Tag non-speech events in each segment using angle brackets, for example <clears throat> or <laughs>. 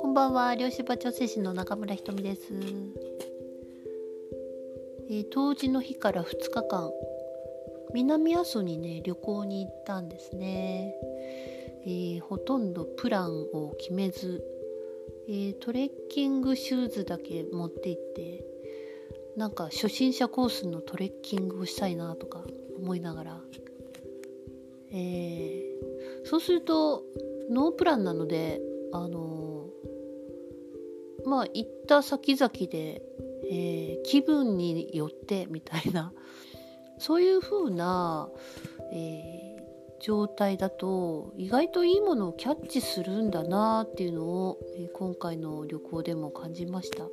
こんばんは量子場調整師の中村ひとみです、えー、冬至の日から2日間南阿蘇にね旅行に行ったんですね、えー、ほとんどプランを決めず、えー、トレッキングシューズだけ持って行ってなんか初心者コースのトレッキングをしたいなとか思いながら、えー、そうするとノープランなのであのー、まあ行った先々で、えー、気分によってみたいな <laughs> そういう風な、え、状態だと意外といいものをキャッチするんだなっていうのを、え今回の旅行でも感じました。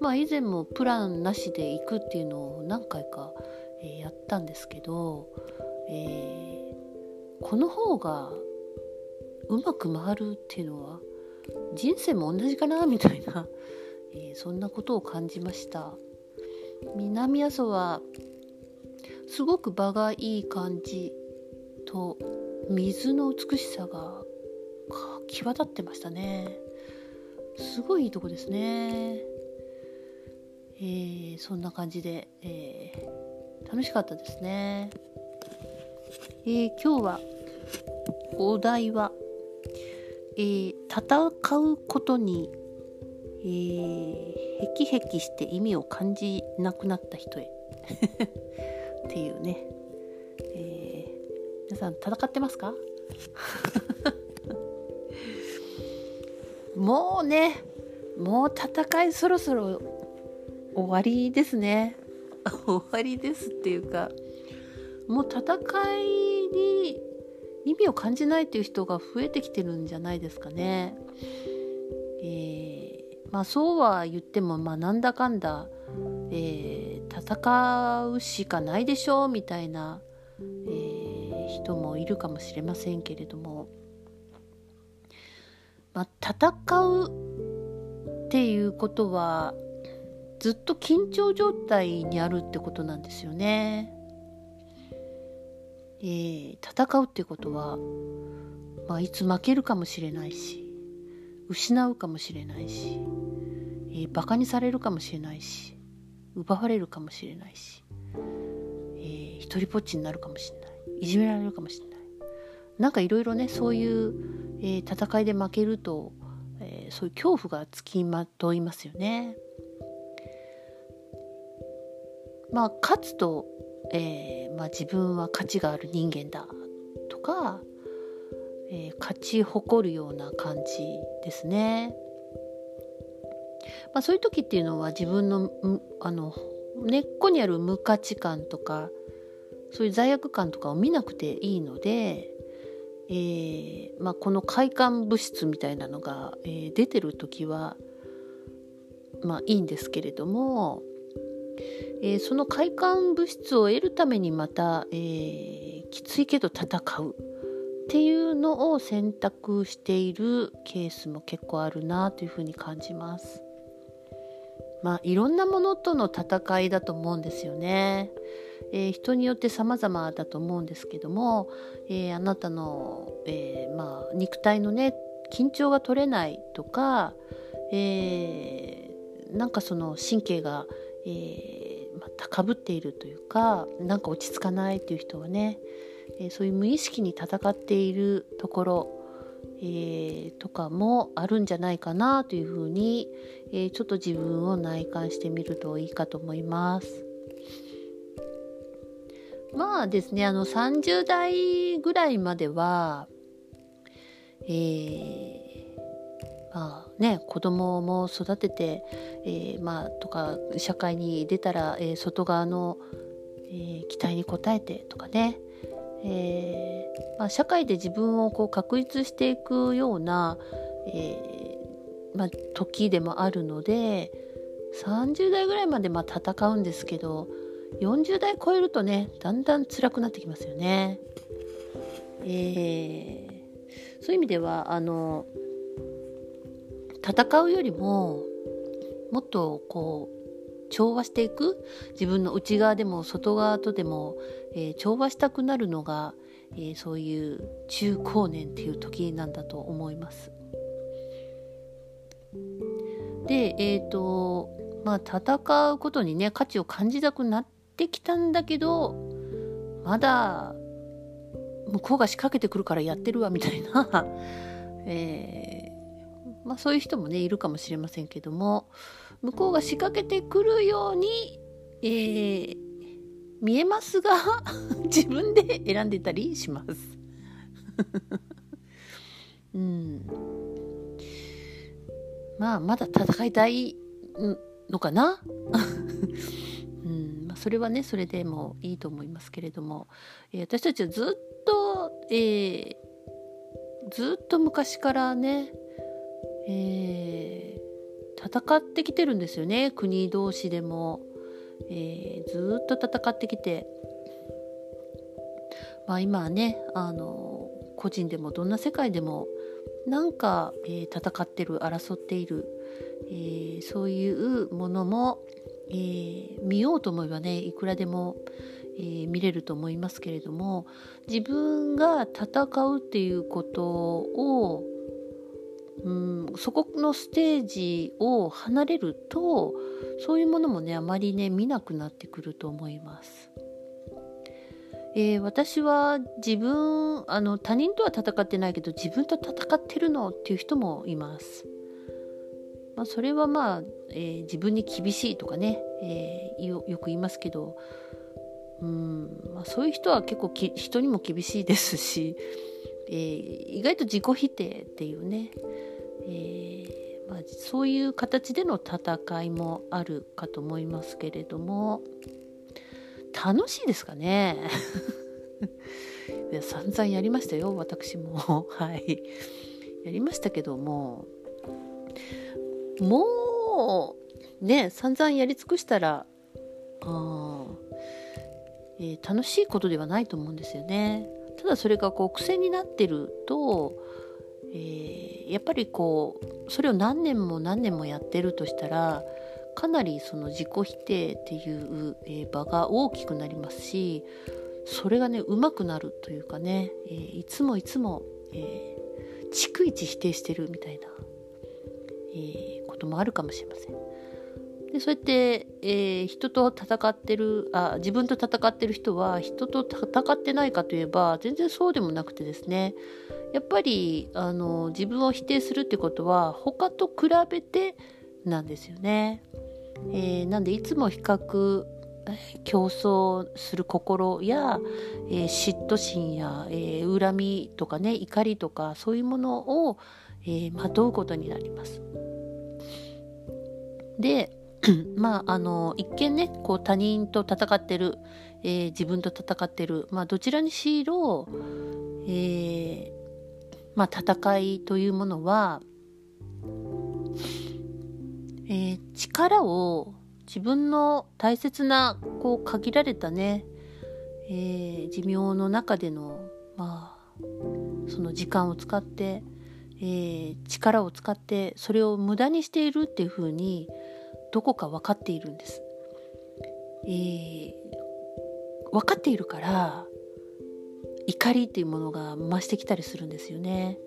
まあ以前もプランなしで行くっていうのを何回か、えやったんですけど、え、この方がうまく回るっていうのは人生も同じかなみたいな、えー、そんなことを感じました。南阿蘇はすごく場がいい感じと水の美しさが際立ってましたね。すごいいいとこですね。えー、そんな感じで、えー、楽しかったですね、えー、今日はお題は、えー、戦うことに、えー、へきへきして意味を感じなくなった人へ。<laughs> っていうね、えー、皆さん戦ってますか？<laughs> もうねもう戦いそろそろ終わりですね。<laughs> 終わりですっていうか。もう戦いに意味を感じないっていう人が増えてきてるんじゃないですかね。えー、まあそうは言ってもまあなんだかんだ、えー、戦うしかないでしょうみたいな、えー、人もいるかもしれませんけれども、まあ、戦うっていうことはずっと緊張状態にあるってことなんですよね。えー、戦うっていうことは、まあ、いつ負けるかもしれないし失うかもしれないし、えー、バカにされるかもしれないし奪われるかもしれないし、えー、一人ぽっちになるかもしれないいじめられるかもしれないなんかいろいろねそういう、えー、戦いで負けると、えー、そういう恐怖がつきまといますよね。まあ勝つと、えー、まあ、自分は価値がある人間だとか、えー、勝ち誇るような感じですね。まあ、そういう時っていうのは自分のあの根っこにある無価値観とかそういう罪悪感とかを見なくていいので、えーまあ、この快感物質みたいなのが、えー、出てる時はまあいいんですけれどもえー、その快感物質を得るためにまた、えー、きついけど戦うっていうのを選択しているケースも結構あるなというふうに感じます。まあいろんなものとの戦いだと思うんですよね。えー、人によって様々だと思うんですけども、えー、あなたの、えー、まあ、肉体のね緊張が取れないとか、えなんかその神経がえー、まあ、高ぶっているというかなんか落ち着かないという人はね、えー、そういう無意識に戦っているところ、えー、とかもあるんじゃないかなというふうに、えちょっと自分を内観してみるといいかと思います。まあですねあの30代ぐらいまでは、えーね、子供も育てて、えー、まあ、とか社会に出たら、えー、外側の、えー、期待に応えてとかね、えまあ、社会で自分をこう確立していくような、えまあ、時でもあるので30代ぐらいまでま戦うんですけど40代超えるとねだんだん辛くなってきますよね。えそういう意味ではあの戦うよりももっとこう調和していく自分の内側でも外側とでも、えー、調和したくなるのが、えー、そういう中高年っていう時なんだと思います。でえっ、ー、とまあ戦うことにね価値を感じたくなってきたんだけどまだ向こうが仕掛けてくるからやってるわみたいな、<laughs> えー、まあ、そういう人もねいるかもしれませんけども向こうが仕掛けてくるように、えー、見えますが <laughs> 自分で選んでたりします。<laughs> うん、まあまだ戦いたいのかな、<laughs> うん。まあ、それはねそれでもいいと思いますけれども、えー、私たちはずっと、えー、ずっと昔からね、えー、戦ってきてるんですよね国同士でも、えー、ずっと戦ってきて。まあ今はねあの個人でもどんな世界でもなんか、えー、戦ってる争っている、えー、そういうものも、えー、見ようと思えばねいくらでも、え、見れると思いますけれども自分が戦うっていうことを、うん、そこのステージを離れるとそういうものもねあまりね見なくなってくると思います。えー、私は自分あの他人とは戦ってないけど自分と戦ってるのっていう人もいます。まあ、それはまあ、えー、自分に厳しいとかね、えー、よく言いますけどうん、まあ、そういう人は結構人にも厳しいですし、えー、意外と自己否定っていうね、えーまあ、そういう形での戦いもあるかと思いますけれども楽しいですかね？<laughs> いや散々やりましたよ私も。<laughs> はい。やりましたけどももうね散々やり尽くしたらあ、えー、楽しいことではないと思うんですよね。ただそれがこう癖になってると、えー、やっぱりこうそれを何年も何年もやってるとしたらかなりその自己否定っていう、えー、場が大きくなりますしそれがねうまくなるというかね、えー、いつもいつも、えー、逐一否定してるみたいな、えこともあるかもしれません。でそうやって、えー、人と戦ってるあ自分と戦ってる人は人と戦ってないかといえば全然そうでもなくてですねやっぱりあの自分を否定するってことは他と比べてなんですよね。えー、なんでいつも比較競争する心や、えー、嫉妬心や、えー、恨みとかね怒りとかそういうものを、えまとうことになります。で <clears throat> まああの一見ねこう他人と戦ってる、え自分と戦ってる、まあ、どちらにしろ、えまあ、戦いというものは、えー、力を自分の大切なこう限られたね、えー、寿命の中でのまあその時間を使って、えー、力を使ってそれを無駄にしているっていうふうにどこか分かっているんです。えー、分かっているから怒りっていうものが増してきたりするんですよね。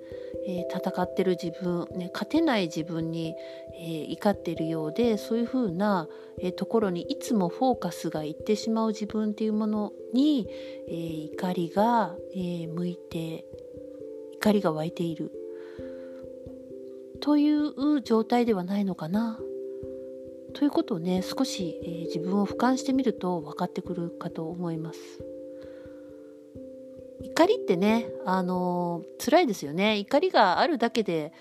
えー、戦ってる自分、ね、勝てない自分に、えー、怒ってるようでそういうふうな、えー、ところにいつもフォーカスがいってしまう自分っていうものに、え怒りが、え向いて怒りが湧いているという状態ではないのかなということをね少し、え自分を俯瞰してみると分かってくるかと思います。怒りってね、あの、辛いですよね。怒りがあるだけで、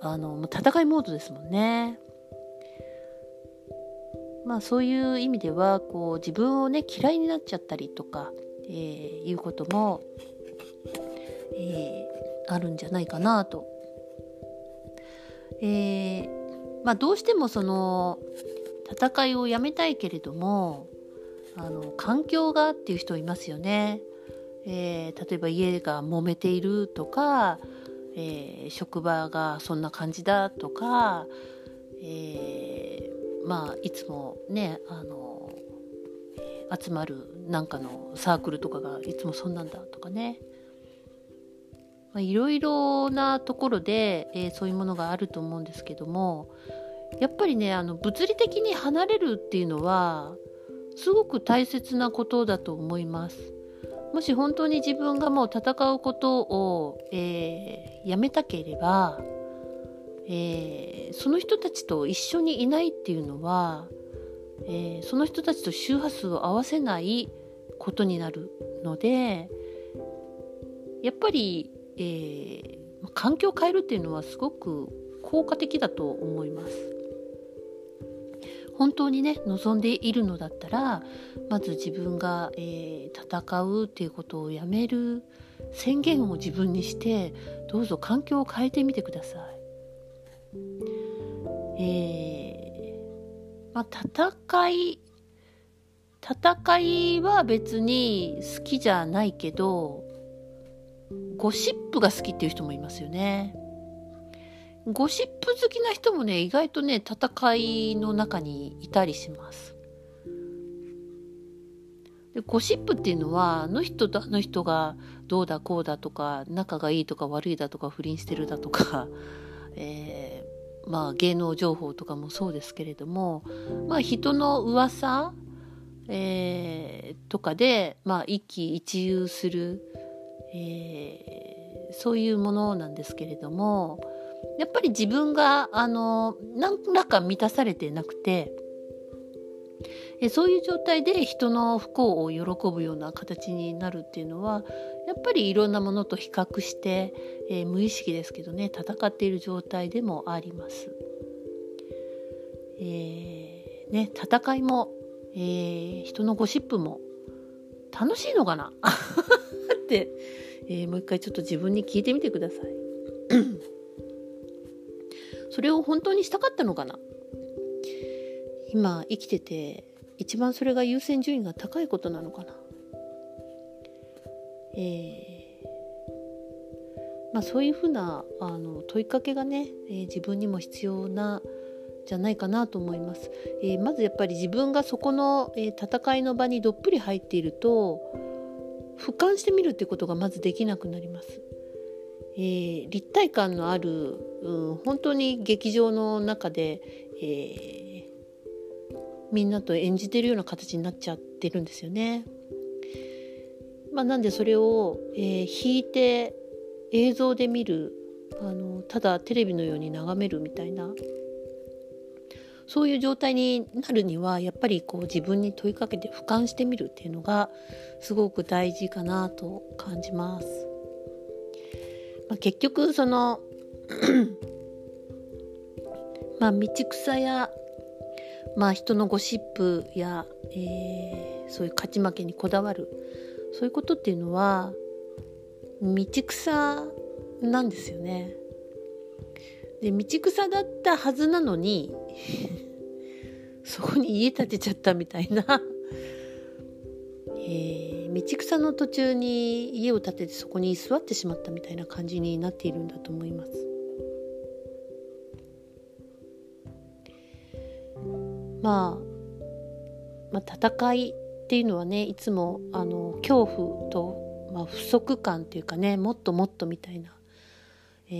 あの、戦いモードですもんね。まあそういう意味では、こう自分をね、嫌いになっちゃったりとか、えー、いうことも、えー、あるんじゃないかなと。えー、まあどうしてもその、戦いをやめたいけれども、あの、環境がっていう人いますよね。えー、例えば家が揉めているとか、えー、職場がそんな感じだとか、えー、まあいつもねあの集まるなんかのサークルとかがいつもそんなんだとかねいろいろなところで、えー、そういうものがあると思うんですけどもやっぱりねあの物理的に離れるっていうのはすごく大切なことだと思います。もし本当に自分がもう戦うことを、えー、やめたければ、えー、その人たちと一緒にいないっていうのは、えー、その人たちと周波数を合わせないことになるのでやっぱり、えー、環境を変えるっていうのはすごく効果的だと思います。本当にね望んでいるのだったらまず自分が、えー、戦うっていうことをやめる宣言を自分にしてどうぞ環境を変えてみてください。えー、まあ、戦い戦いは別に好きじゃないけどゴシップが好きっていう人もいますよね。ゴシップ好きな人もね意外とね戦いの中にいたりします。でゴシップっていうのはあの人とあの人がどうだこうだとか仲がいいとか悪いだとか不倫してるだとか、<laughs> えー、まあ芸能情報とかもそうですけれどもまあ人の噂、えー、とかで、まあ、一喜一憂する、えー、そういうものなんですけれどもやっぱり自分があの何らか満たされてなくてえそういう状態で人の不幸を喜ぶような形になるっていうのはやっぱりいろんなものと比較して、えー、無意識ですけどね戦っている状態でもあります。えー、ね戦いも、えー、人のゴシップも楽しいのかな？<laughs> って、えもう一回ちょっと自分に聞いてみてください。それを本当にしたかったのかな？今生きてて一番それが優先順位が高いことなのかな？えー、まあそういうふうなあの問いかけがね、えー、自分にも必要なじゃないかなと思います、えー、まずやっぱり自分がそこの、え戦いの場にどっぷり入っていると俯瞰してみるってことがまずできなくなります。えー、立体感のある、うん、本当に劇場の中で、えー、みんなと演じてるような形になっちゃってるんですよね。まあ、なんでそれを、えー、引いて映像で見るあのただテレビのように眺めるみたいなそういう状態になるにはやっぱりこう自分に問いかけて俯瞰してみるっていうのがすごく大事かなと感じます。まあ、結局その <clears throat> まあ道草や、まあ、人のゴシップや、えー、そういう勝ち負けにこだわるそういうことっていうのは道草なんですよね。で道草だったはずなのに <laughs> そこに家建てちゃったみたいな <laughs> えー、道草の途中に家を建ててそこに座ってしまったみたいな感じになっているんだと思います。まあ、まあ、戦いっていうのはねいつもあの恐怖と、まあ、不足感っていうかねもっともっとみたいな、え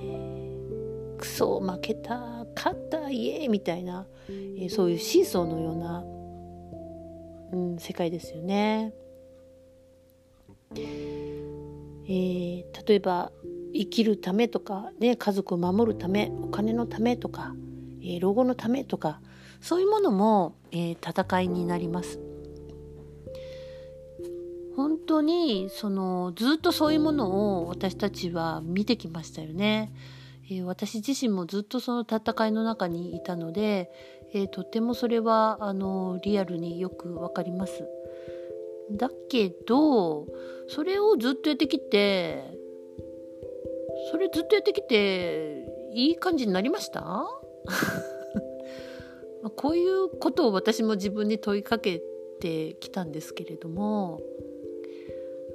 ー、クソ負けた勝ったイエーみたいな、えー、そういうシーソーのようなうん、世界ですよね。えー、例えば生きるためとか、ね、家族を守るためお金のためとか、えー、老後のためとかそういうものも、えー、戦いになります。本当にそのずっとそういうものを私たちは見てきましたよね。え、私自身もずっとその戦いの中にいたので、えー、とてもそれはあのリアルによくわかります。だけどそれをずっとやってきてそれずっとやってきていい感じになりました？<laughs> こういうことを私も自分に問いかけてきたんですけれども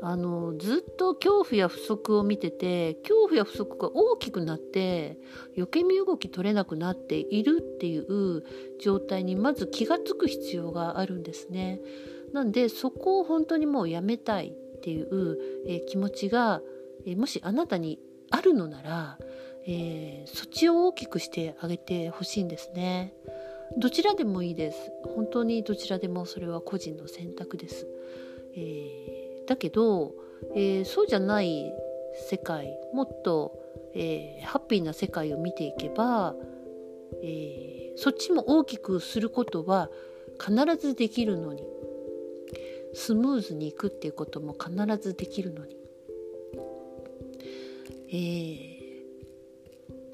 あのずっと恐怖や不足を見てて恐怖や不足が大きくなって余計身動き取れなくなっているっていう状態にまず気が付く必要があるんですね。なんでそこを本当にもうやめたいっていう、え気持ちがえもしあなたにあるのなら、えー、そっちを大きくしてあげてほしいんですね。どちらでもいいです。本当にどちらでもそれは個人の選択です。えー、だけど、えー、そうじゃない世界もっと、えー、ハッピーな世界を見ていけば、えそっちも大きくすることは必ずできるのにスムーズにいくっていうことも必ずできるのに、え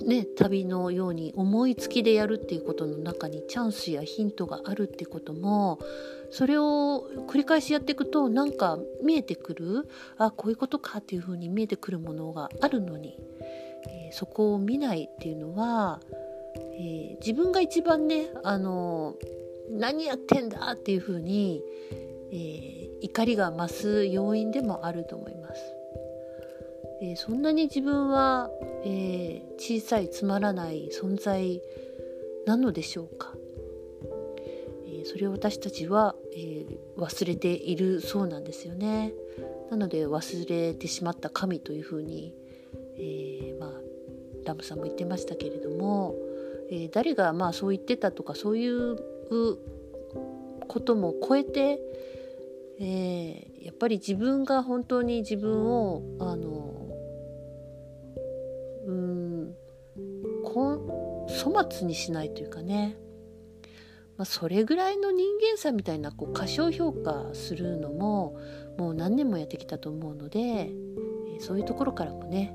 ー、ね、旅のように思いつきでやるっていうことの中にチャンスやヒントがあるってこともそれを繰り返しやっていくとなんか見えてくるあこういうことかっていうふうに見えてくるものがあるのに、えー、そこを見ないっていうのは、えー、自分が一番ねあの何やってんだっていうふうに、えー、怒りが増す要因でもあると思います。えー、そんなに自分は、えー、小さいつまらない存在なのでしょうか、えそれを私たちは、え忘れているそうなんですよね。なので忘れてしまった神というふうに、えまあ、ラムさんも言ってましたけれども、え誰がまあそう言ってたとかそういうことも超えて、えー、やっぱり自分が本当に自分をあのうんこ粗末にしないというかね、まあ、それぐらいの人間さみたいなこう過小評価するのももう何年もやってきたと思うので、え、そういうところからもね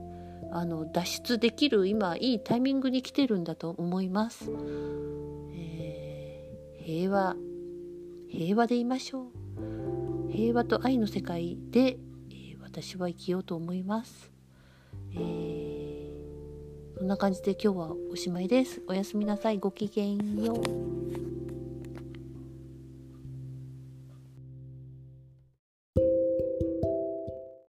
あの脱出できる今いいタイミングに来てるんだと思います。えー、平和平和でいましょう平和と愛の世界で、えー、私は生きようと思います、えー、そんな感じで今日はおしまいです。おやすみなさい。ごきげんよう。